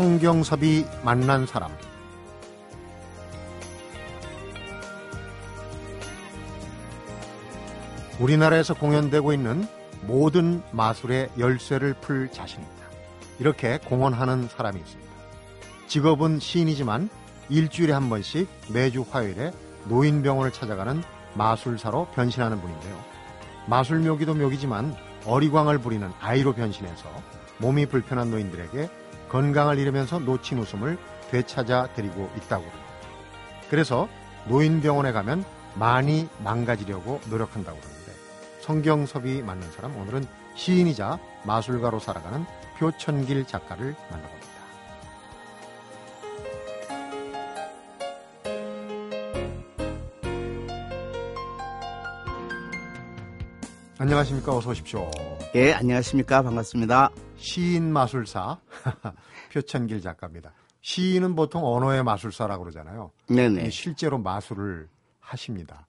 성경섭이 만난 사람 우리나라에서 공연되고 있는 모든 마술의 열쇠를 풀 자신이다. 이렇게 공언하는 사람이 있습니다. 직업은 시인이지만 일주일에 한 번씩 매주 화요일에 노인병원을 찾아가는 마술사로 변신하는 분인데요. 마술 묘기도 묘기지만 어리광을 부리는 아이로 변신해서 몸이 불편한 노인들에게 건강을 잃으면서 놓친 웃음을 되찾아 드리고 있다고 합니다. 그래서 노인병원에 가면 많이 망가지려고 노력한다고 하는데 성경섭이 맞는 사람 오늘은 시인이자 마술가로 살아가는 표천길 작가를 만나봅니다. 안녕하십니까 어서 오십시오. 예, 안녕하십니까. 반갑습니다. 시인 마술사 표천길 작가입니다. 시인은 보통 언어의 마술사라고 그러잖아요. 네네. 실제로 마술을 하십니다.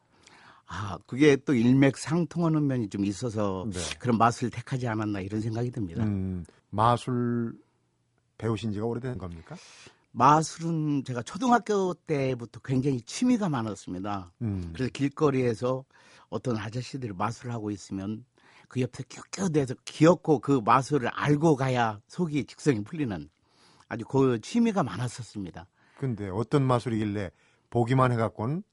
아, 그게 또 일맥상통하는 면이 좀 있어서 네. 그런 맛을 택하지 않았나 이런 생각이 듭니다. 음, 마술 배우신 지가 오래된 겁니까? 마술은 제가 초등학교 때부터 굉장히 취미가 많았습니다. 음, 그래서 길거리에서 어떤 아저씨들이 마술을 하고 있으면 그 옆에 큐큐대서 귀엽고 그 마술을 알고 가야 속이 직성이 풀리는 아주 그 취미가 많았었습니다. 근데 어떤 마술이길래 보기만 해갖고는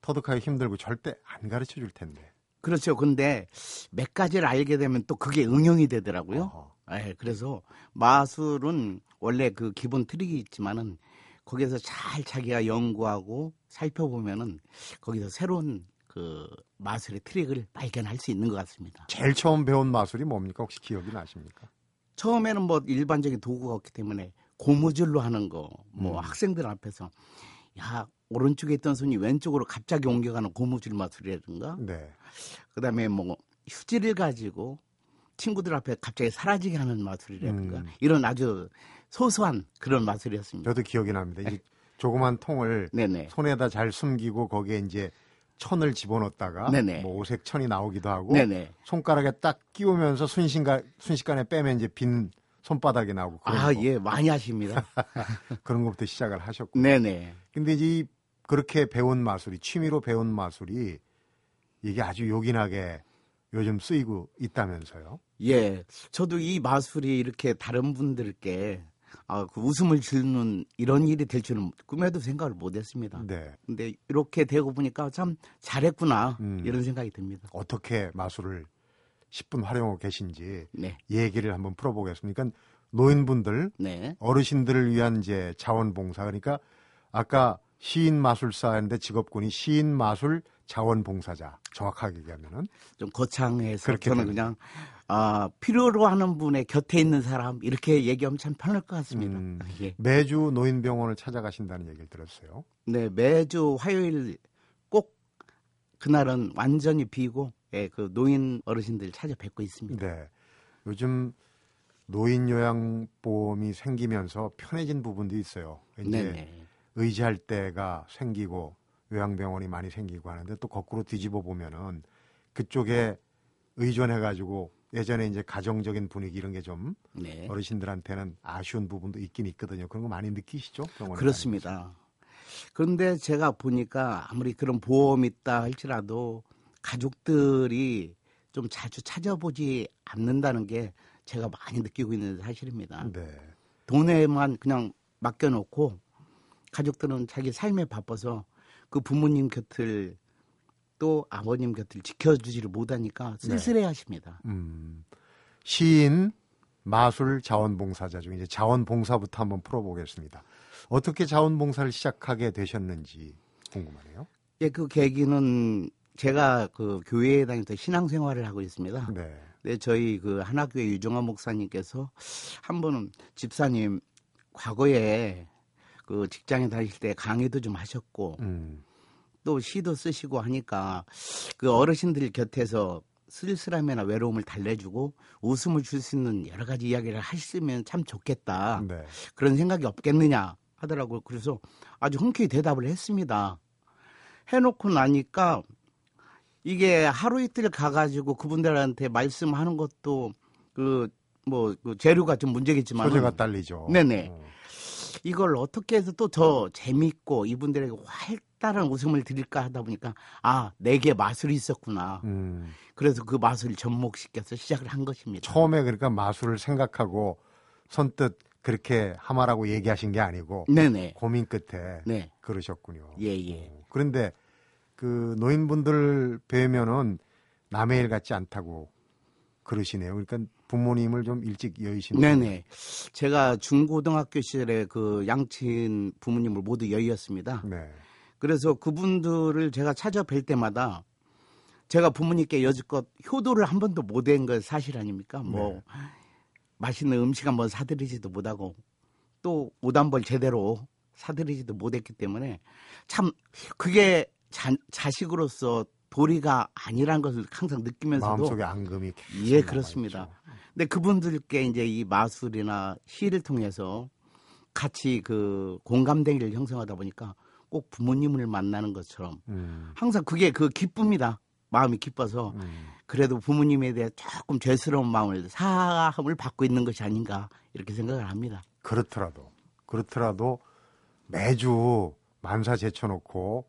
터득하기 힘들고 절대 안 가르쳐 줄 텐데. 그렇죠. 근데 몇 가지를 알게 되면 또 그게 응용이 되더라고요. 어허. 예, 그래서 마술은 원래 그 기본 트릭이 있지만은 거기에서 잘 자기가 연구하고 살펴보면은 거기서 새로운 그 마술의 트릭을 발견할 수 있는 것 같습니다. 제일 처음 배운 마술이 뭡니까? 혹시 기억이 나십니까? 처음에는 뭐 일반적인 도구가 없기 때문에 고무줄로 하는 거, 뭐 음. 학생들 앞에서 야 오른쪽에 있던 손이 왼쪽으로 갑자기 옮겨가는 고무줄 마술이라든가, 네. 그다음에 뭐 휴지를 가지고 친구들 앞에 갑자기 사라지게 하는 마술이라든가 음. 이런 아주 소소한 그런 마술이었습니다. 저도 기억이 납니다. 이제 조그만 통을 네네. 손에다 잘 숨기고 거기에 이제 천을 집어넣었다가 네네. 뭐 오색 천이 나오기도 하고 네네. 손가락에 딱 끼우면서 순식간 순식간에 빼면 이제 빈 손바닥이 나오고 그런 아, 거, 예, 많이 하십니다. 그런 것부터 시작을 하셨고. 네네. 근데 이제 이 그렇게 배운 마술이 취미로 배운 마술이 이게 아주 요긴하게 요즘 쓰이고 있다면서요. 예, 저도 이 마술이 이렇게 다른 분들께 아, 그 웃음을 주는 이런 일이 될 줄은 꿈에도 생각을 못 했습니다. 네. 근데 이렇게 되고 보니까 참 잘했구나 음. 이런 생각이 듭니다. 어떻게 마술을 10분 활용하고 계신지 네, 얘기를 한번 풀어보겠습니다. 그러니까 노인분들, 네, 어르신들을 위한 이제 자원봉사. 그러니까 아까 시인 마술사인데 직업군이 시인 마술 자원봉사자. 정확하게 얘기하면은 좀 거창해서 그렇게 저는. 그냥 아, 필요로 하는 분의 곁에 있는 사람 이렇게 얘기하면 참 편할 것 같습니다. 음. 예. 매주 노인병원을 찾아가신다는 얘기를 들었어요. 네, 매주 화요일 꼭 그날은 완전히 비고 예, 그 노인 어르신들 찾아뵙고 있습니다. 네. 요즘 노인 요양보험이 생기면서 편해진 부분도 있어요. 이제 네네. 의지할 때가 생기고 요양병원이 많이 생기고 하는데 또 거꾸로 뒤집어 보면은 그쪽에 의존해 가지고 예전에 이제 가정적인 분위기 이런 게좀 네. 어르신들한테는 아쉬운 부분도 있긴 있거든요. 그런 거 많이 느끼시죠? 그렇습니다. 그런데 제가 보니까 아무리 그런 보험이 있다 할지라도 가족들이 좀 자주 찾아보지 않는다는 게 제가 많이 느끼고 있는 사실입니다. 다니면서. 네. 돈에만 그냥 맡겨놓고 가족들은 자기 삶에 바빠서 그 부모님 곁을 또 아버님 곁을 지켜주지를 못하니까 쓸쓸해 하십니다. 음. 시인 마술 자원봉사자 중에 이제 자원봉사부터 한번 풀어보겠습니다. 어떻게 자원봉사를 시작하게 되셨는지 궁금하네요. 예, 그 계기는 제가 그 교회에 다니면서 신앙생활을 하고 있습니다. 네. 네, 저희 그 하나교회 유정화 목사님께서 한 번은 집사님 과거에 그 직장에 다니실 때 강의도 좀 하셨고 음. 또 시도 쓰시고 하니까 그 어르신들 곁에서 쓸쓸함이나 외로움을 달래주고 웃음을 줄 수 있는 여러 가지 이야기를 하시면 참 좋겠다. 네. 그런 생각이 없겠느냐 하더라고요. 그래서 아주 흔쾌히 대답을 했습니다. 해놓고 나니까 이게 하루 이틀 가가지고 그분들한테 말씀하는 것도 그뭐그 재료가 좀 문제겠지만 소재가 딸리죠. 네네. 어. 이걸 어떻게 해서 또 더 재밌고 이분들에게 활달한 웃음을 드릴까 하다 보니까 아 내게 마술이 있었구나. 음. 그래서 그 마술을 접목시켜서 시작을 한 것입니다. 처음에 그러니까 마술을 생각하고 선뜻 그렇게 하마라고 얘기하신 게 아니고 네네. 고민 끝에 네. 그러셨군요. 예, 예. 어, 그런데 그 노인분들 뵈면은 남의 일 같지 않다고 그러시네요. 그러니까 부모님을 좀 일찍 여의신 네네. 제가 중고등학교 시절에 그 양친 부모님을 모두 여의었습니다. 네. 그래서 그분들을 제가 찾아뵐 때마다 제가 부모님께 여지껏 효도를 한 번도 못 한 건 사실 아닙니까? 뭐 네. 맛있는 음식 한번 사드리지도 못하고 또 옷 한 벌 제대로 사드리지도 못했기 때문에 참 그게 자, 자식으로서 도리가 아니란 것을 항상 느끼면서도 마음속에 앙금이 예. 그렇습니다. 근데 그분들께 이제 이 마술이나 시를 통해서 같이 그 공감대를 형성하다 보니까 꼭 부모님을 만나는 것처럼 음, 항상 그게 그 기쁩니다. 마음이 기뻐서 음. 그래도 부모님에 대해 조금 죄스러운 마음을 사함을 받고 있는 것이 아닌가 이렇게 생각을 합니다. 그렇더라도 그렇더라도 매주 만사 제쳐놓고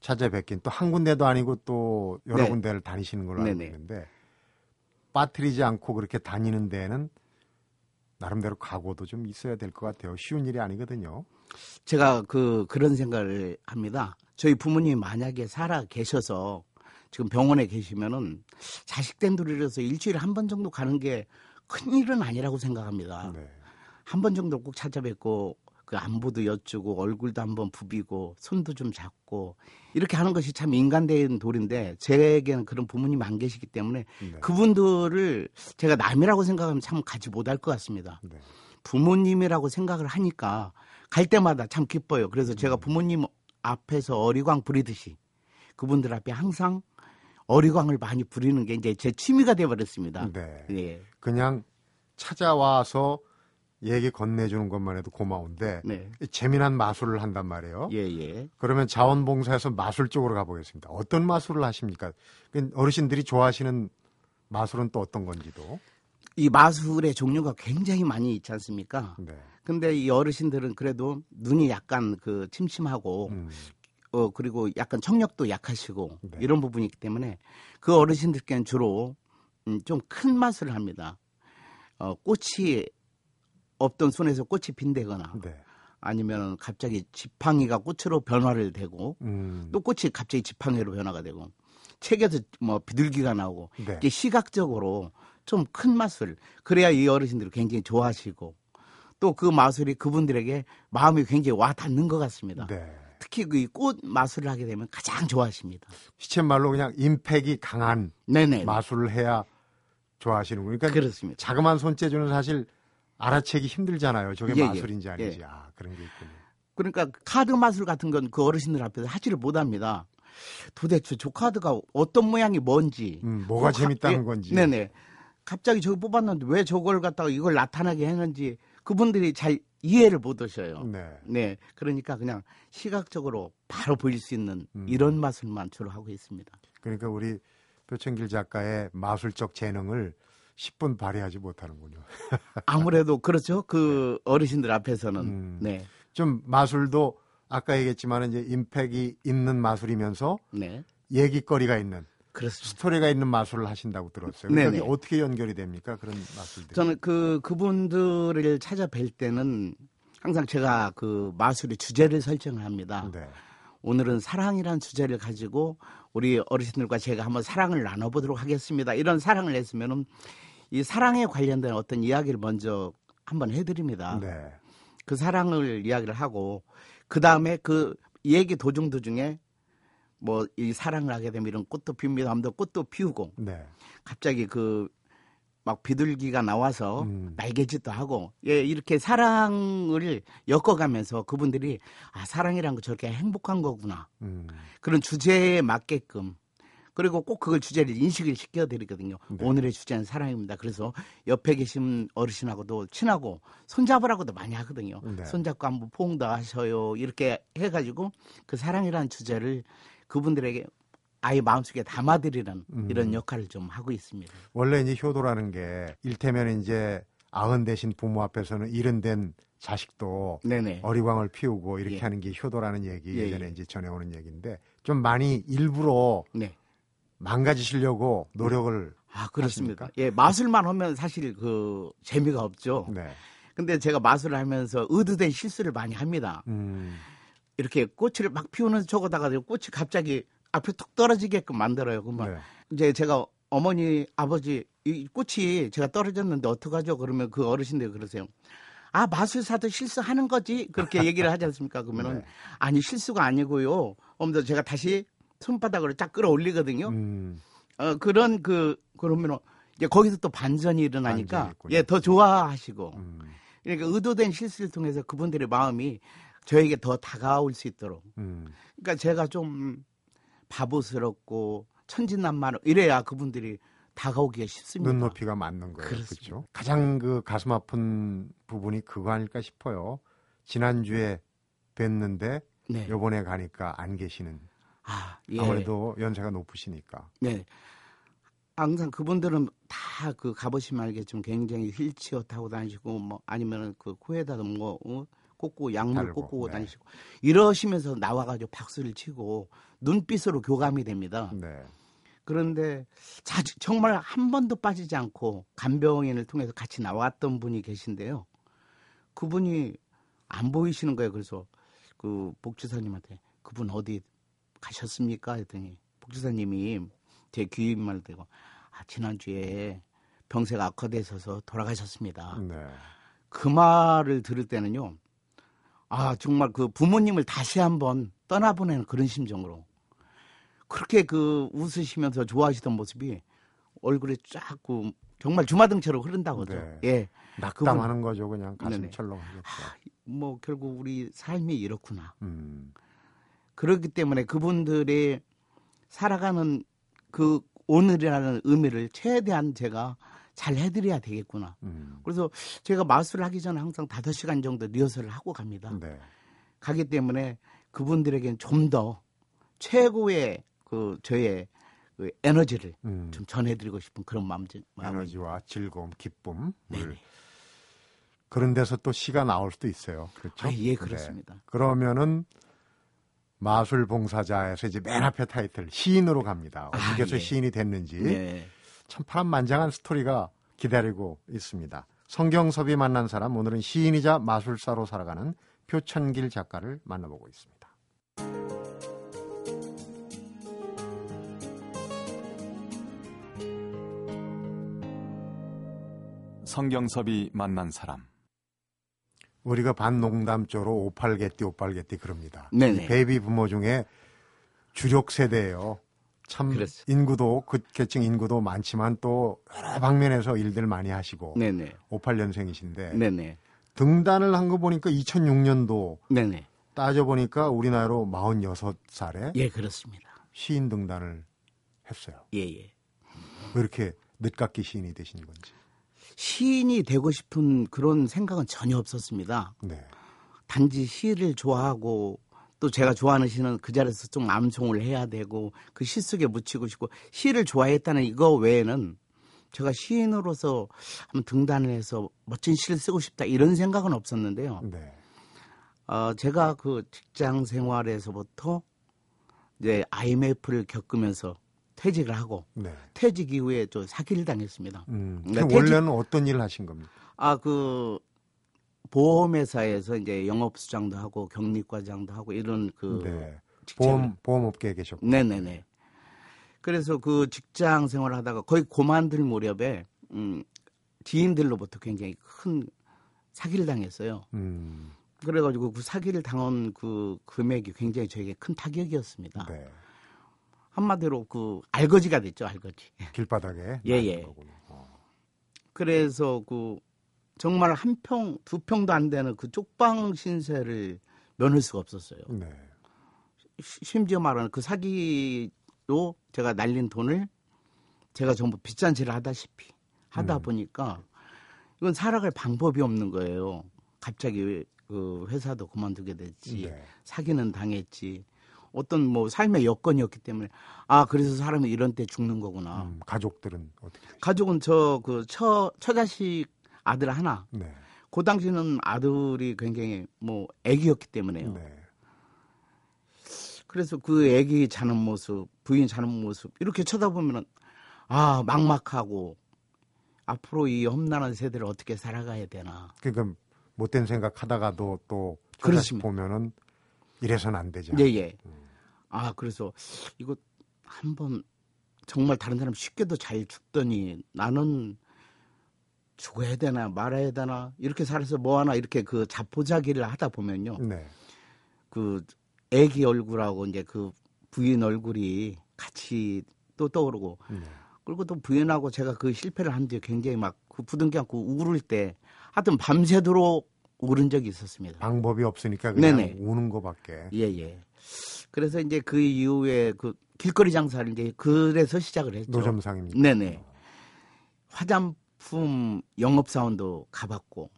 찾아뵙긴 또 한 군데도 아니고 또 여러 네. 군데를 다니시는 걸로 알고. 있는데 빠뜨리지 않고 그렇게 다니는 데는 나름대로 각오도 좀 있어야 될 것 같아요. 쉬운 일이 아니거든요. 제가 그 그런 생각을 합니다. 저희 부모님이 만약에 살아 계셔서 지금 병원에 계시면은 자식 된 둘이라서 일주일에 한 번 정도 가는 게 큰 일은 아니라고 생각합니다. 네. 한번 정도 꼭 찾아뵙고 그 안부도 여쭈고 얼굴도 한번 부비고 손도 좀 잡고 이렇게 하는 것이 참 인간된 도리인데 제게는 그런 부모님이 안 계시기 때문에 네. 그분들을 제가 남이라고 생각하면 참 가지 못할 것 같습니다. 네. 부모님이라고 생각을 하니까 갈 때마다 참 기뻐요. 그래서 음. 제가 부모님 앞에서 어리광 부리듯이 그분들 앞에 항상 어리광을 많이 부리는 게 이제 제 취미가 돼버렸습니다. 네. 예, 그냥 찾아와서 얘기 건네주는 것만 해도 고마운데 네, 재미난 마술을 한단 말이에요. 예, 예. 그러면 자원봉사에서 마술 쪽으로 가보겠습니다. 어떤 마술을 하십니까? 그 어르신들이 좋아하시는 마술은 또 어떤 건지도. 이 마술의 종류가 굉장히 많이 있지 않습니까? 네. 근데 이 어르신들은 그래도 눈이 약간 그 침침하고 음, 어 그리고 약간 청력도 약하시고 네. 이런 부분이 있기 때문에 그 어르신들께는 주로 음, 좀 큰 마술을 합니다. 어 꽃이 없던 손에서 꽃이 핀다거나 네. 아니면 갑자기 지팡이가 꽃으로 변화를 되고 음, 또 꽃이 갑자기 지팡이로 변화가 되고 책에서 뭐 비둘기가 나오고 네. 이게 시각적으로 좀큰 마술 그래야 이 어르신들이 굉장히 좋아하시고 또 그 마술이 그분들에게 마음이 굉장히 와 닿는 것 같습니다. 네. 특히 그 꽃 마술을 하게 되면 가장 좋아하십니다. 시쳇말로 그냥 임팩이 강한 네네. 마술을 해야 좋아하시는 거예요. 그러니까 그렇습니다. 자그마한 손재주는 사실 알아채기 힘들잖아요. 저게 예, 예. 마술인지 아닌지. 예. 아, 그런 게 있군요. 그러니까 카드 마술 같은 건 그 어르신들 앞에서 하지를 못합니다. 도대체 저 카드가 어떤 모양이 뭔지 음, 뭐가 그 카- 재밌다는 예, 건지. 네네. 갑자기 저거 뽑았는데 왜 저걸 갖다가 이걸 나타나게 했는지 그분들이 잘 이해를 못 하셔요. 네. 네. 그러니까 그냥 시각적으로 바로 보일 수 있는 음. 이런 마술만 주로 하고 있습니다. 그러니까 우리 표창길 작가의 마술적 재능을 10분 발휘하지 못하는군요. 아무래도 그렇죠. 그 어르신들 앞에서는 음. 네. 좀 마술도 아까 얘기했지만 이제 임팩이 있는 마술이면서 네. 얘기거리가 있는 그렇습니다. 스토리가 있는 마술을 하신다고 들었어요. 그게. 어떻게 연결이 됩니까? 그런 마술들. 저는 그 그분들을 찾아뵐 때는 항상 제가 그 마술의 주제를 설정을 합니다. 네. 오늘은 사랑이란 주제를 가지고 우리 어르신들과 제가 한번 사랑을 나눠보도록 하겠습니다. 이런 사랑을 냈으면은 이 사랑에 관련된 어떤 이야기를 먼저 한번 해드립니다. 네. 그 사랑을 이야기를 하고 그 다음에 그 얘기 도중 도중에 뭐 이 사랑을 하게 되면 이런 꽃도 핍니다 하면 꽃도 피우고 네. 갑자기 그 막 비둘기가 나와서 음. 날개짓도 하고 예 이렇게 사랑을 엮어가면서 그분들이 아 사랑이란 거 저렇게 행복한 거구나 음. 그런 주제에 맞게끔 그리고 꼭 그걸 주제를 인식을 시켜드리거든요. 네. 오늘의 주제는 사랑입니다. 그래서 옆에 계신 어르신하고도 친하고 손잡으라고도 많이 하거든요. 네. 손잡고 한번 포옹도 하셔요. 이렇게 해가지고 그 사랑이라는 주제를 그분들에게 아예 마음속에 담아드리는 음. 이런 역할을 좀 하고 있습니다. 원래 이제 효도라는 게 일테면 이제 아흔 대신 부모 앞에서는 일흔 된 자식도 네네. 어리광을 피우고 이렇게 예. 하는 게 효도라는 얘기 예, 예전에 예. 이제 전해오는 얘기인데 좀 많이 일부러 네. 망가지시려고 노력을 아 그렇습니다. 하십니까? 예 마술만 하면 사실 그 재미가 없죠. 네. 근데 제가 마술을 하면서 의도된 실수를 많이 합니다. 음, 이렇게 꽃을 막 피우는 쪽에다가 꽃이 갑자기 앞에 툭 떨어지게끔 만들어요. 그러면 네. 이제 제가 어머니 아버지 이 꽃이 제가 떨어졌는데 어떡하죠? 그러면 그 어르신들 그러세요. 아 마술사도 실수하는 거지 그렇게 얘기를 하지 않습니까? 그러면은 네. 아니 실수가 아니고요. 어머니 제가 다시 손바닥으로 쫙 끌어올리거든요. 음, 어 그런 그 그러면은 이제 거기서 또 반전이 일어나니까. 예 더 좋아하시고 음, 그러니까 의도된 실수를 통해서 그분들의 마음이 저에게 더 다가올 수 있도록 음, 그러니까 제가 좀 바보스럽고 천진난만 이래야 그분들이 다가오기가 쉽습니다. 눈높이가 맞는 거예요. 그렇죠? 가장 그 가슴 아픈 부분이 그거 아닐까 싶어요. 지난주에 뵀는데 네. 요번에 가니까 안 계시는 아, 예. 아무래도 연세가 높으시니까. 네. 항상 그분들은 다 그 가보시면 알겠지만 굉장히 휠체어 타고 다니시고 뭐 아니면은 그 코에다 뭐 어? 꽂고 약물 꽂고 네. 다니시고 이러시면서 나와가지고 박수를 치고 눈빛으로 교감이 됩니다. 네. 그런데 자주, 정말 한 번도 빠지지 않고 간병인을 통해서 같이 나왔던 분이 계신데요. 그분이 안 보이시는 거예요. 그래서 그 복지사님한테 그분 어디 가셨습니까? 했더니 복지사님이 제 귀임말 대고 아, 지난주에 병세가 악화되셔서 돌아가셨습니다. 네. 그 말을 들을 때는요. 아, 정말 그 부모님을 다시 한번 떠나보내는 그런 심정으로. 그렇게 그 웃으시면서 좋아하시던 모습이 얼굴에 쫙그 정말 주마등처럼 흐른다고 하죠. 네. 예. 낙담하는 거죠. 그냥 가슴. 철렁하겠죠. 뭐 결국 우리 삶이 이렇구나. 음, 그렇기 때문에 그분들이 살아가는 그 오늘이라는 의미를 최대한 제가 잘 해드려야 되겠구나. 음, 그래서 제가 마술을 하기 전에 항상 다섯 시간 정도 리허설을 하고 갑니다. 네. 가기 때문에 그분들에게는 좀더 최고의 그 저의 그 에너지를 음, 좀 전해드리고 싶은 그런 마음, 마음이 에너지와 즐거움, 기쁨. 네네. 그런 데서 또 시가 나올 수도 있어요. 그렇죠? 아, 예, 네. 그렇습니다. 그러면은 마술 봉사자에서 이제 맨 앞에 타이틀 시인으로 갑니다. 아, 어떻게 해서 예. 시인이 됐는지 네. 참 파란만장한 스토리가 기다리고 있습니다. 성경섭이 만난 사람 오늘은 시인이자 마술사로 살아가는 표천길 작가를 만나보고 있습니다. 성경섭이 만난 사람. 우리가 반농담조로 오팔개띠 오팔개띠 그럽니다. 네네. 베이비 부모 중에 주력 세대예요. 참 그렇죠. 인구도 그 계층 인구도 많지만 또 여러 방면에서 일들 많이 하시고 네네. 58년생이신데 네네. 등단을 한 거 보니까 2006년도 네네. 따져 보니까 우리나라로 46살에 예, 그렇습니다. 시인 등단을 했어요. 예, 예. 왜 이렇게 늦깎이 시인이 되신 건지. 시인이 되고 싶은 그런 생각은 전혀 없었습니다. 네. 단지 시를 좋아하고 또 제가 좋아하는 시는 그 자리에서 좀 암송을 해야 되고 그 시 속에 묻히고 싶고 시를 좋아했다는 이거 외에는 제가 시인으로서 한번 등단을 해서 멋진 시를 쓰고 싶다 이런 생각은 없었는데요. 네. 어, 제가 그 직장 생활에서부터 이제 IMF를 겪으면서 퇴직을 하고 네. 퇴직 이후에 저 사기를 당했습니다. 음. 네, 퇴직- 원래는 어떤 일을 하신 겁니까? 아, 그 보험회사에서 이제 영업수장도 하고 격리과장도 하고 이런 그 네. 보험 보험업계에 계셨고. 네네네. 그래서 그 직장 생활을 하다가 거의 고만들 무렵에 음, 지인들로부터 굉장히 큰 사기를 당했어요. 음. 그래가지고 그 사기를 당한 그 금액이 굉장히 저에게 큰 타격이었습니다. 네. 한마디로 그 알거지가 됐죠, 알거지. 길바닥에 예, 예. 어. 그래서 그 정말 한 평, 두 평도 안 되는 그 쪽방 신세를 면할 수가 없었어요. 네. 시- 심지어 말하는 그 사기로 제가 날린 돈을 제가 전부 빚잔치를 하다시피 하다 음. 보니까 이건 살아갈 방법이 없는 거예요. 갑자기 그 회사도 그만두게 됐지. 네. 사기는 당했지. 어떤 뭐 삶의 여건이었기 때문에 아 그래서 사람이 이런 때 죽는 거구나. 음, 가족들은 어떻게? 가족은 저 그 처 처자식 아들 하나 네. 그 당시는 아들이 굉장히 뭐 애기였기 때문에요. 네. 그래서 그 애기 자는 모습, 부인 자는 모습 이렇게 쳐다보면은 아 막막하고 앞으로 이 험난한 세대를 어떻게 살아가야 되나. 그러니까 못된 생각하다가도 또 그렇습니다. 보면은 이래서는 안 되죠. 예 예. 아 그래서 이거 한번 정말 다른 사람 쉽게도 잘 죽더니 나는 죽어야 되나 말아야 되나 이렇게 살아서 뭐 하나 이렇게 그 자포자기를 하다 보면요. 네. 그 애기 얼굴하고 이제 그 부인 얼굴이 같이 또 떠오르고 네. 그리고 또 부인하고 제가 그 실패를 한 뒤에 굉장히 막 그 부둥켜 안고 울을 때 하여튼 밤새도록 울은 적이 있었습니다. 방법이 없으니까 그냥 네네. 우는 거밖에. 예, 예. 그래서 이제 그 이후에 그 길거리 장사를 이제 그래서 시작을 했죠. 노점상입니다. 네네. 화장품 영업사원도 가봤고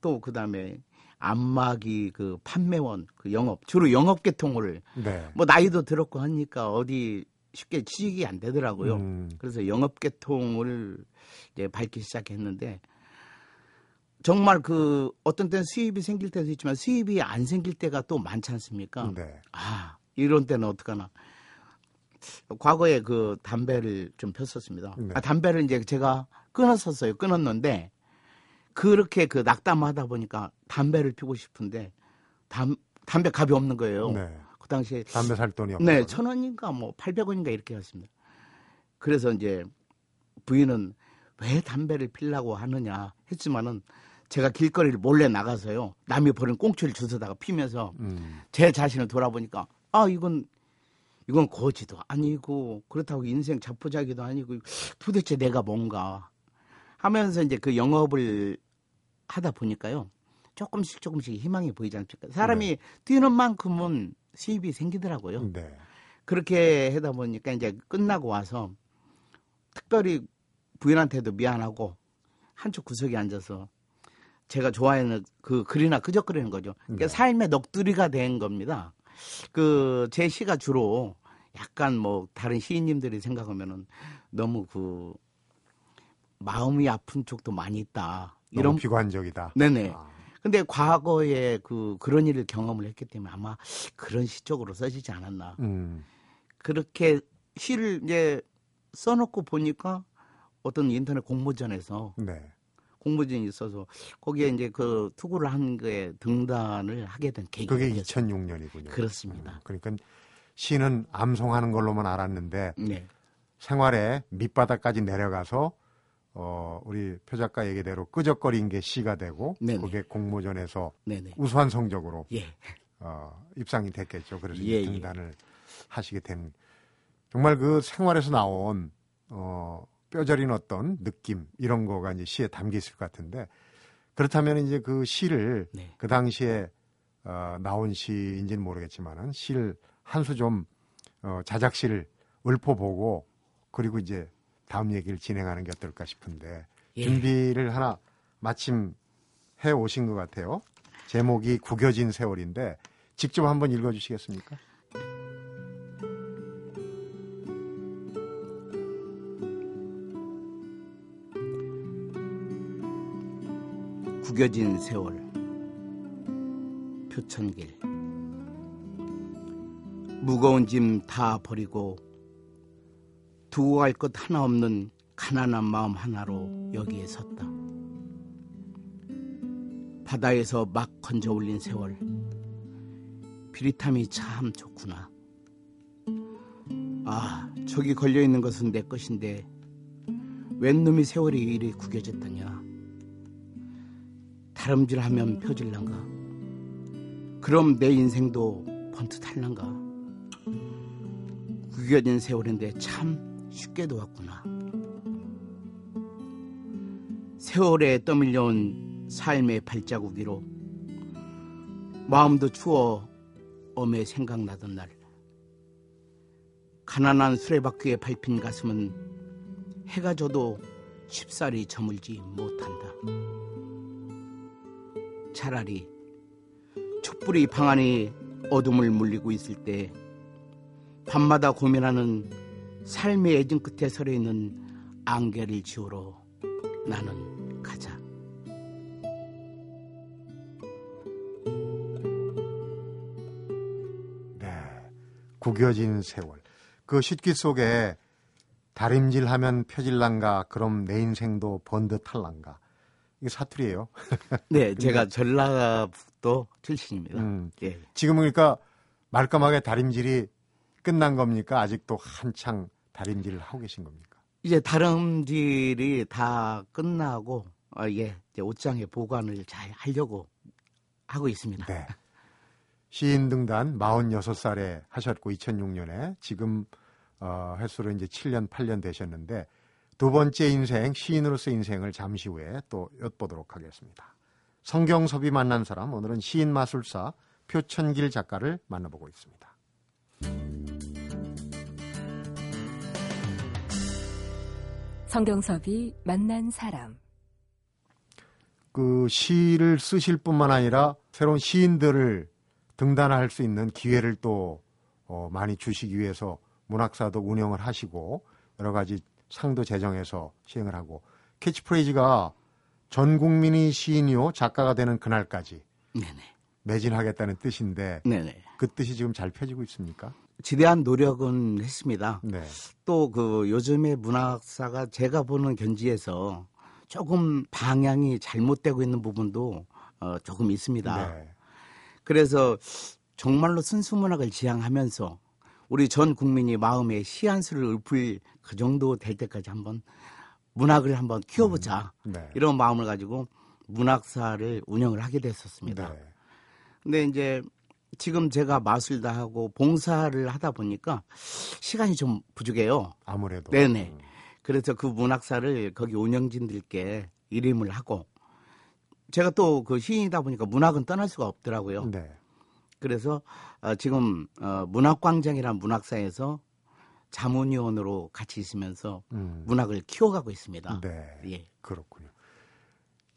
또 그다음에 안마기 그 판매원 그 영업 주로 영업 계통을 네. 뭐 나이도 들었고 하니까 어디 쉽게 취직이 안 되더라고요. 음, 그래서 영업 계통을 이제 밟기 시작했는데 정말 그 어떤 때는 수입이 생길 때도 있지만 수입이 안 생길 때가 또 많지 않습니까? 네. 아 이런 때는 어떡하나. 과거에 그 담배를 좀 폈었습니다. 네. 아, 담배를 이제 제가 끊었었어요. 끊었는데 그렇게 그 낙담하다 보니까 담배를 피고 싶은데 담, 담배 값이 없는 거예요. 네. 그 당시에 담배 살 돈이 없고. 네, 천 원인가 뭐 팔백 원인가 이렇게 했습니다. 그래서 이제 부인은 왜 담배를 피려고 하느냐 했지만은 제가 길거리를 몰래 나가서요. 남이 버린 꽁초를 주워다가 피면서 음, 제 자신을 돌아보니까 아 이건 이건 거지도 아니고 그렇다고 인생 자포자기도 아니고 도대체 내가 뭔가 하면서 이제 그 영업을 하다 보니까요 조금씩 조금씩 희망이 보이지 않습니까 사람이 뛰는 만큼은 수입이 생기더라고요 네. 그렇게 하다 보니까 이제 끝나고 와서 특별히 부인한테도 미안하고 한쪽 구석에 앉아서 제가 좋아하는 그 글이나 끄적거리는 거죠. 그러니까 네. 삶의 넋두리가 된 겁니다. 그 제 시가 주로 약간 뭐 다른 시인님들이 생각하면은 너무 그 마음이 아픈 쪽도 많이 있다. 이런 비관적이다. 네네. 아, 근데 과거에 그 그런 일을 경험을 했기 때문에 아마 그런 시 쪽으로 써지지 않았나. 음, 그렇게 시를 이제 써놓고 보니까 어떤 인터넷 공모전에서 네. 공모전이 있어서 거기에 이제 그 투구를 한 거에 등단을 하게 된 계기가 그게 됐어요. 2006년이군요. 그렇습니다. 그러니까 시는 암송하는 걸로만 알았는데 네. 생활의 밑바닥까지 내려가서 어, 우리 표 작가 얘기대로 끄적거린 게 시가 되고 네네. 그게 공모전에서 네네. 우수한 성적으로 예. 어, 입상이 됐겠죠. 그래서 예, 예. 등단을 하시게 된 정말 그 생활에서 나온 어, 뼈저린 어떤 느낌 이런 거가 이제 시에 담겨 있을 것 같은데 그렇다면 이제 그 시를 네. 그 당시에 어, 나온 시인지는 모르겠지만은 시를 한 수 좀 어, 자작시를 읊어보고 그리고 이제 다음 얘기를 진행하는 게 어떨까 싶은데 예. 준비를 하나 마침 해 오신 것 같아요. 제목이 구겨진 세월인데 직접 한번 읽어주시겠습니까? 구겨진 세월 표천길 무거운 짐 다 버리고 두고 갈 것 하나 없는 가난한 마음 하나로 여기에 섰다. 바다에서 막 건져 올린 세월 비릿함이 참 좋구나. 아 저기 걸려 있는 것은 내 것인데 웬 놈이 세월이 이리 구겨졌더냐. 다름질하면 펴질란가? 그럼 내 인생도 번듯할란가? 구겨진 세월인데 참 쉽게도 왔구나. 세월에 떠밀려온 삶의 발자국 위로 마음도 추워 엄해 생각나던 날 가난한 수레바퀴에 밟힌 가슴은 해가 져도 쉽사리 저물지 못한다. 차라리 촛불이 방 안에 어둠을 물리고 있을 때 밤마다 고민하는 삶의 애증 끝에 서려 있는 안개를 지우러 나는 가자. 네. 구겨진 세월. 그 싯기 속에 다림질하면 펴질란가 그럼 내 인생도 번듯할란가 이게 사투리예요. 네, 제가 전라북도 출신입니다. 음. 예. 지금은 그러니까 말끔하게 다림질이 끝난 겁니까? 아직도 한창 다림질을 하고 계신 겁니까? 이제 다림질이 다 끝나고 어, 예, 이제 옷장에 보관을 잘 하려고 하고 있습니다. 네. 시인 등단 46살에 하셨고 2006년에 지금 어, 횟수로 이제 7년 8년 되셨는데 두 번째 인생 시인으로서 인생을 잠시 후에 또 엿보도록 하겠습니다. 성경섭이 만난 사람 오늘은 시인 마술사 표천길 작가를 만나보고 있습니다. 성경섭이 만난 사람 그 시를 쓰실 뿐만 아니라 새로운 시인들을 등단할 수 있는 기회를 또 어, 많이 주시기 위해서 문학사도 운영을 하시고 여러 가지 상도 제정해서 시행을 하고 캐치프레이즈가 전 국민이 시인이요 작가가 되는 그날까지 네네. 매진하겠다는 뜻인데 네네. 그 뜻이 지금 잘 펴지고 있습니까? 지대한 노력은 했습니다. 네. 또그 요즘의 문학사가 제가 보는 견지에서 조금 방향이 잘못되고 있는 부분도 어, 조금 있습니다. 네. 그래서 정말로 순수 문학을 지향하면서 우리 전 국민이 마음에 시한 수를 읊을 그 정도 될 때까지 한번 문학을 한번 키워보자 네. 이런 마음을 가지고 문학사를 운영을 하게 됐었습니다. 네. 근데 이제 지금 제가 마술다 하고 봉사를 하다 보니까 시간이 좀 부족해요. 아무래도 네네. 음. 그래서 그 문학사를 거기 운영진들께 이름을 하고 제가 또 그 시인이다 보니까 문학은 떠날 수가 없더라고요. 네. 그래서 어, 지금 어, 문학광장이란 문학사에서 자문위원으로 같이 있으면서 음. 문학을 키워가고 있습니다. 네. 예. 그렇군요.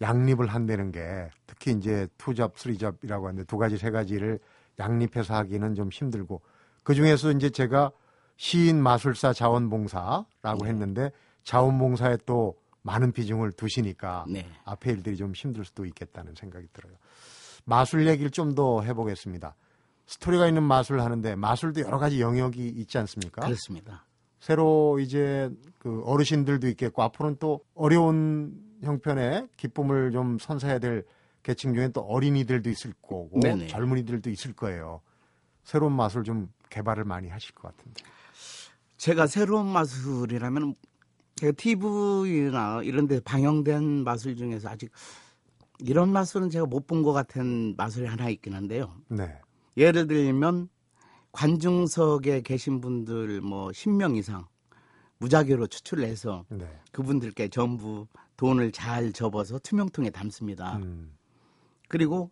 양립을 한다는 게 특히 이제 투잡, 쓰리잡이라고 하는데 두 가지, 세 가지를 양립해서 하기는 좀 힘들고 그 중에서 이제 제가 시인 마술사 자원봉사라고 네. 했는데 자원봉사에 또 많은 비중을 두시니까 네. 앞에 일들이 좀 힘들 수도 있겠다는 생각이 들어요. 마술 얘기를 좀 더 해보겠습니다. 스토리가 있는 마술을 하는데 마술도 여러 가지 영역이 있지 않습니까? 그렇습니다. 새로 이제 그 어르신들도 있겠고 앞으로는 또 어려운 형편의 기쁨을 좀 선사해야 될 계층 중에 또 어린이들도 있을 거고 네네. 젊은이들도 있을 거예요. 새로운 맛을 좀 개발을 많이 하실 것 같은데. 제가 새로운 마술이라면 제가 TV나 이런 데 방영된 마술 중에서 아직 이런 마술은 제가 못 본 것 같은 마술이 하나 있긴 한데요. 네. 예를 들면 관중석에 계신 분들 뭐 10명 이상 무작위로 추출을 해서 네. 그분들께 전부 돈을 잘 접어서 투명통에 담습니다. 음, 그리고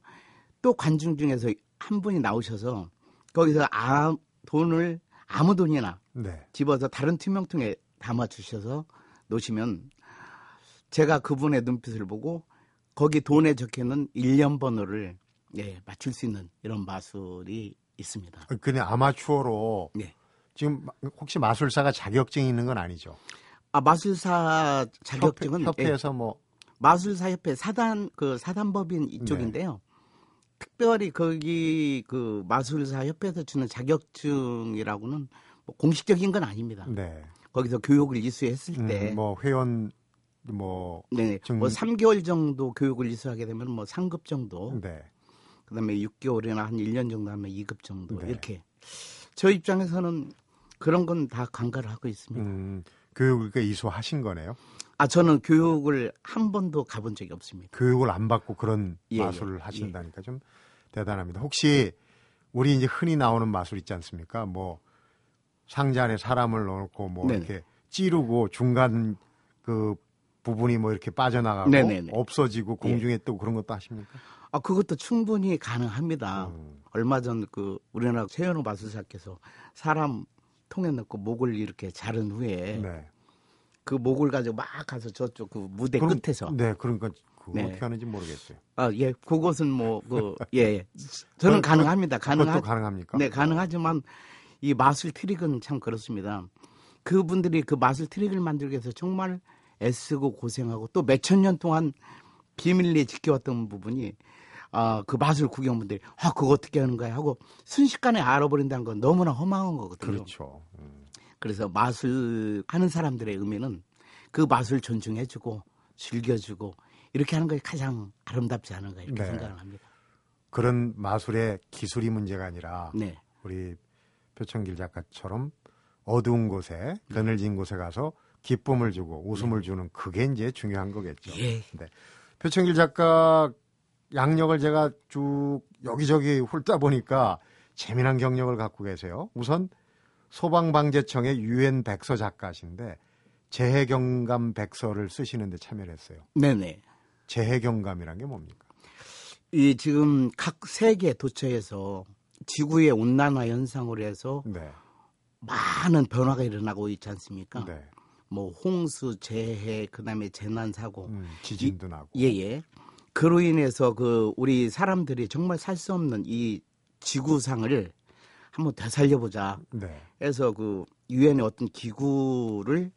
또 관중 중에서 한 분이 나오셔서 거기서 아, 돈을 아무 돈이나 네. 집어서 다른 투명통에 담아 주셔서 놓으시면 제가 그분의 눈빛을 보고 거기 돈에 적혀 있는 일련 번호를 예, 맞출 수 있는 이런 마술이 있습니다. 그냥 아마추어로 네. 지금 마- 혹시 마술사가 자격증이 있는 건 아니죠? 아, 마술사 자격증은 협회, 예, 에서뭐 마술사 협회 사단 그 사단법인 이쪽인데요. 특별히 거기 그 마술사 협회에서 주는 자격증이라고는 뭐 공식적인 건 아닙니다. 네. 거기서 교육을 이수했을 음, 때뭐 회원 뭐 네, 정- 뭐 3개월 정도 교육을 이수하게 되면 뭐 상급 정도, 네. 그다음에 6개월이나 한 1년 정도 하면 2급 정도 네. 이렇게. 저 입장에서는 그런 건다 간과를 하고 있습니다. 음, 교육을 그 이수하신 거네요. 아 저는 교육을 한 번도 가본 적이 없습니다. 교육을 안 받고 그런 예, 예, 마술을 하신다니까 좀 대단합니다. 혹시 우리 이제 흔히 나오는 마술 있지 않습니까? 뭐 상자 안에 사람을 넣어놓고 뭐 네네. 이렇게 찌르고 중간 그 부분이 뭐 이렇게 빠져나가고 네네네. 예. 없어지고 공중에 뜨고 그런 것도 하십니까? 아 그것도 충분히 가능합니다. 음, 얼마 전 그 우리나라 최현우 마술사께서 사람 통에 넣고 목을 이렇게 자른 후에 네. 그 목을 가지고 막 가서 저쪽 그 무대 그럼- 끝에서 네, 그러니까 그거 네. 어떻게 하는지 모르겠어요. 아예 그것은 뭐 그 예 저는 그- 가능합니다. 가능하 가능합니까? 네 가능하지만 이 마술 트릭은 참 그렇습니다. 그분들이 그 마술 트릭을 만들기 위해서 정말 애쓰고 고생하고 또 몇천 년 동안 비밀리에 지켜왔던 부분이 아, 그 마술 구경분들이 아, 그거 어떻게 하는 거야 하고 순식간에 알아버린다는 건 너무나 허망한 거거든요. 그렇죠. 음. 그래서 마술 하는 사람들의 의미는 그 마술 존중해주고 즐겨주고 이렇게 하는 것이 가장 아름답지 않은 가 이렇게 네. 생각을 합니다. 그런 마술의 기술이 문제가 아니라 네. 우리 표창길 작가처럼 어두운 곳에 그늘진 곳에 가서 기쁨을 주고 웃음을 주는 그게 이제 중요한 거겠죠. 예. 네. 표창길 작가 양력을 제가 쭉 여기저기 훑다 보니까 재미난 경력을 갖고 계세요. 우선 소방방재청의 유엔 백서 작가신데 재해 경감 백서를 쓰시는데 참여를 했어요. 네네. 재해 경감이란 게 뭡니까? 이 지금 각 세계 도처에서 지구의 온난화 현상으로 해서 네. 많은 변화가 일어나고 있지 않습니까? 네. 뭐 홍수, 재해, 그다음에 재난 사고. 음, 지진도 나고. 예예. 그로 인해서 그 우리 사람들이 정말 살 수 없는 이 지구상을 한번 되살려 보자. 네. 해서 그 유엔의 어떤 기구를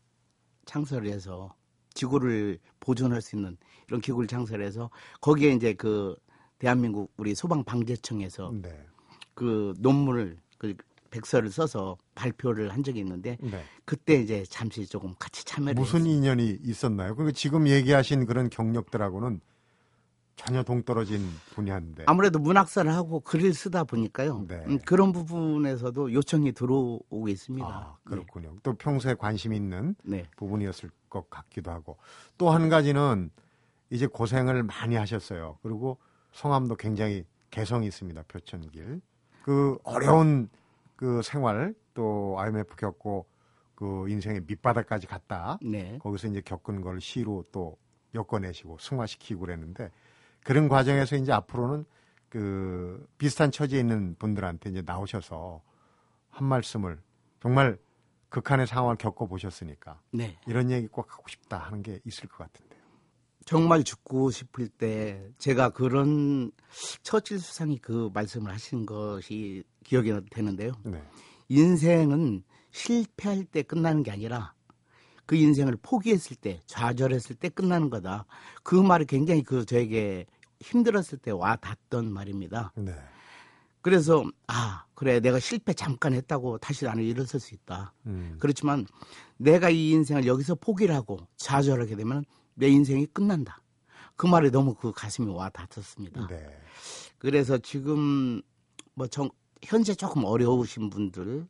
창설을 해서 지구를 보존할 수 있는 이런 기구를 창설해서 거기에 이제 그 대한민국 우리 소방방재청에서 네. 그 논문을 그 백서를 써서 발표를 한 적이 있는데 네. 그때 이제 잠시 조금 같이 참여를 무슨 했어요. 인연이 있었나요? 그리고 지금 얘기하신 그런 경력들하고는 전혀 동떨어진 분야인데. 아무래도 문학사를 하고 글을 쓰다 보니까요. 네. 음, 그런 부분에서도 요청이 들어오고 있습니다. 아, 그렇군요. 또 평소에 관심 있는 네. 네. 부분이었을 것 같기도 하고. 또 한 가지는 이제 고생을 많이 하셨어요. 그리고 성함도 굉장히 개성이 있습니다. 표천길. 그 어려운 그 생활 또 IMF 겪고 그 인생의 밑바닥까지 갔다. 네. 거기서 이제 겪은 걸 시로 또 엮어내시고 승화시키고 그랬는데 그런 과정에서 이제 앞으로는 그 비슷한 처지에 있는 분들한테 이제 나오셔서 한 말씀을 정말 극한의 상황을 겪어보셨으니까 네. 이런 얘기 꼭 하고 싶다 하는 게 있을 것 같은데요. 정말 죽고 싶을 때 제가 그런 처칠 수상이 그 말씀을 하신 것이 기억이 되는데요. 네. 인생은 실패할 때 끝나는 게 아니라 그 인생을 포기했을 때 좌절했을 때 끝나는 거다. 그 말이 굉장히 그 저에게 힘들었을 때 와 닿던 말입니다. 네. 그래서 아 그래 내가 실패 잠깐 했다고 다시 나는 일어설 수 있다. 음. 그렇지만 내가 이 인생을 여기서 포기를 하고 좌절하게 되면 내 인생이 끝난다. 그 말에 너무 그 가슴이 와 닿았습니다. 네. 그래서 지금 뭐 정, 현재 조금 어려우신 분들,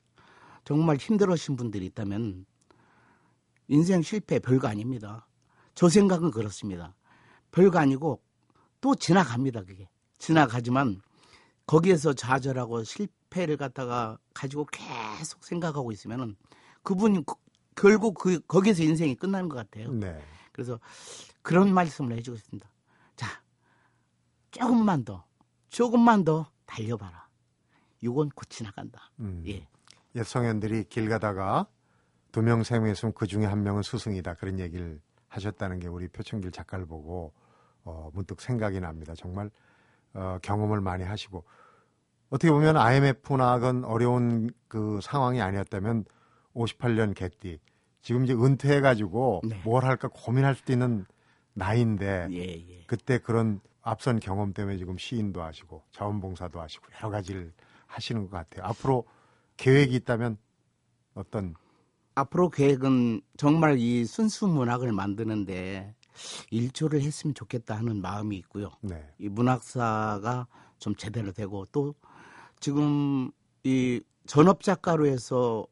정말 힘들으신 분들이 있다면 인생 실패 별거 아닙니다. 저 생각은 그렇습니다. 별거 아니고 또 지나갑니다. 그게 지나가지만 거기에서 좌절하고 실패를 갖다가 가지고 계속 생각하고 있으면은 그분이 그- 결국 그 거기에서 인생이 끝나는 것 같아요. 네. 그래서 그런 말씀을 해주고 있습니다. 자, 조금만 더, 조금만 더 달려봐라. 이건 곧 지나간다. 음. 예. 옛 성현들이 길 가다가 두 명, 세 명 있으면 그 중에 한 명은 스승이다. 그런 얘기를 하셨다는 게 우리 표창길 작가를 보고 어, 문득 생각이 납니다. 정말 어, 경험을 많이 하시고 어떻게 보면 IMF나 그런 어려운 그 상황이 아니었다면 58년 개띠 지금 이제 은퇴해가지고 네. 뭘 할까 고민할 수도 있는 나이인데 예, 예. 그때 그런 앞선 경험 때문에 지금 시인도 하시고 자원봉사도 하시고 여러 가지를 하시는 것 같아요. 앞으로 계획이 있다면 어떤 앞으로 계획은 정말 이 순수 문학을 만드는데 일조를 했으면 좋겠다 하는 마음이 있고요. 네. 이 문학사가 좀 제대로 되고 또 지금 이 전업 작가로 해서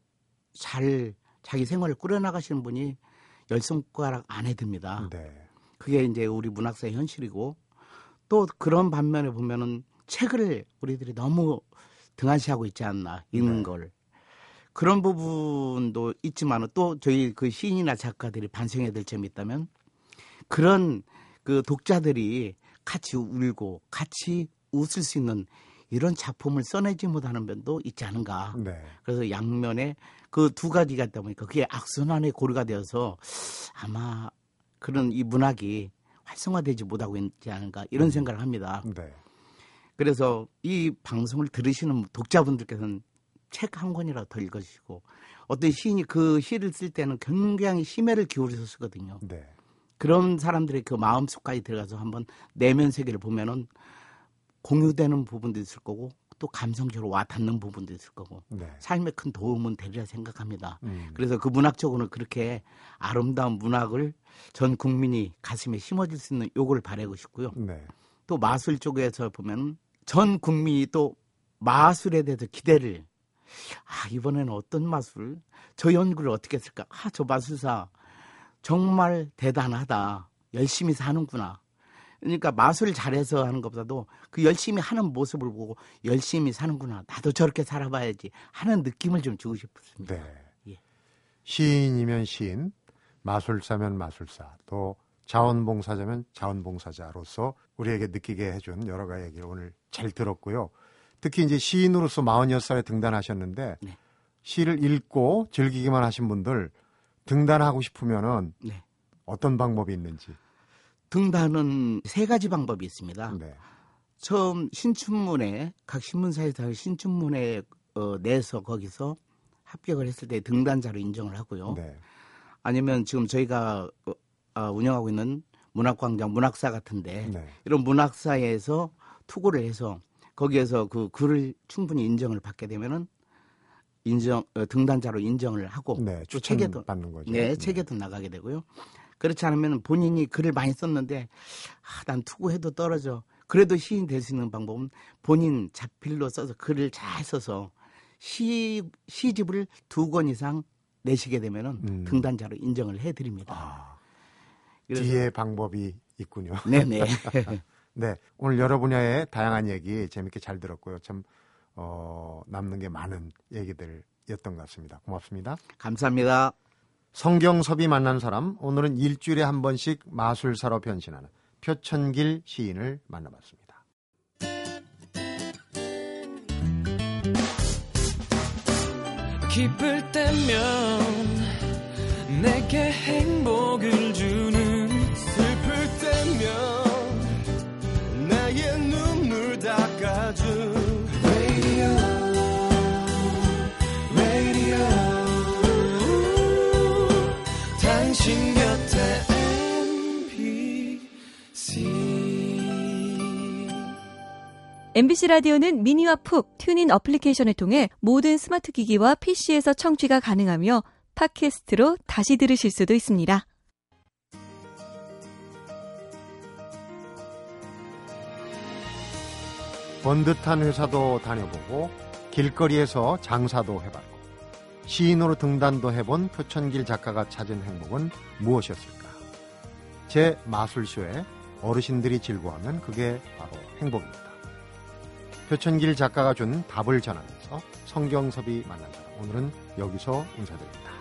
잘 자기 생활을 꾸려나가시는 분이 열 손가락 안에 듭니다. 네. 그게 이제 우리 문학사의 현실이고 또 그런 반면에 보면은 책을 우리들이 너무 등한시하고 있지 않나 읽는 네. 걸 그런 부분도 있지만 또 저희 그 시인이나 작가들이 반성해야 될 점이 있다면 그런 그 독자들이 같이 울고 같이 웃을 수 있는 이런 작품을 써내지 못하는 면도 있지 않은가. 네. 그래서 양면에 그 두 가지가 있다 보니까 그게 악순환의 고리가 되어서 아마 그런 이 문학이 활성화되지 못하고 있지 않은가 이런 생각을 합니다. 네. 그래서 이 방송을 들으시는 독자분들께서는 책 한 권이라도 더 읽으시고 어떤 시인이 그 시를 쓸 때는 굉장히 심혈을 기울여서 쓰거든요. 네. 그런 사람들의 그 마음 속까지 들어가서 한번 내면 세계를 보면은 공유되는 부분도 있을 거고 또 감성적으로 와닿는 부분도 있을 거고 네. 삶에 큰 도움은 되리라 생각합니다. 음. 그래서 그 문학적으로는 그렇게 아름다운 문학을 전 국민이 가슴에 심어줄 수 있는 요구를 바라고 싶고요. 네. 또 마술 쪽에서 보면 전 국민이 또 마술에 대해서 기대를 아 이번에는 어떤 마술 저 연구를 어떻게 했을까 아 저 마술사 정말 대단하다 열심히 사는구나 그러니까 마술을 잘해서 하는 것보다도 그 열심히 하는 모습을 보고 열심히 사는구나 나도 저렇게 살아봐야지 하는 느낌을 좀 주고 싶습니다 네. 예. 시인이면 시인, 마술사면 마술사, 또 자원봉사자면 자원봉사자로서 우리에게 느끼게 해준 여러 가지 얘기를 오늘 잘 들었고요. 특히 이제 시인으로서 46살에 등단하셨는데 네. 시를 읽고 즐기기만 하신 분들 등단하고 싶으면은 네. 어떤 방법이 있는지. 등단은 세 가지 방법이 있습니다 네. 처음 신춘문에 각 신문사에서 신춘문에 어, 내서 거기서 합격을 했을 때 등단자로 인정을 하고요. 네. 아니면 지금 저희가 어, 아, 운영하고 있는 문학광장 문학사 같은데 네. 이런 문학사에서 투고를 해서 거기에서 그 글을 충분히 인정을 받게 되면은 인정 어, 등단자로 인정을 하고 네. 또 책에도 추천받는 거죠. 네, 책에도 나가게 되고요. 그렇지 않으면 본인이 글을 많이 썼는데 아, 난 투고해도 떨어져. 그래도 시인 될 수 있는 방법은 본인 자필로 써서 글을 잘 써서 시 시집을 두 권 이상 내시게 되면은 음. 등단자로 인정을 해드립니다. 아, 뒤에 방법이 있군요. 네네. 네, 오늘 여러 분야의 다양한 얘기 재밌게 잘 들었고요. 참 어, 남는 게 많은 얘기들이었던 것 같습니다. 고맙습니다. 감사합니다. 성경섭이 만난 사람 오늘은 일주일에 한 번씩 마술사로 변신하는 표천길 시인을 만나봤습니다. 기쁠 때면 내게 행복을 주는 슬플 때면 나의 눈물 닦아준 MBC 라디오는 미니와 푹 TuneIn 어플리케이션을 통해 모든 스마트 기기와 PC에서 청취가 가능하며 팟캐스트로 다시 들으실 수도 있습니다. 번듯한 회사도 다녀보고 길거리에서 장사도 해봤고 시인으로 등단도 해본 표천길 작가가 찾은 행복은 무엇이었을까? 제 마술쇼에 어르신들이 즐거워하면 그게 바로 행복입니다. 표천길 작가가 준 답을 전하면서 성경섭이 만난 사람 오늘은 여기서 인사드립니다.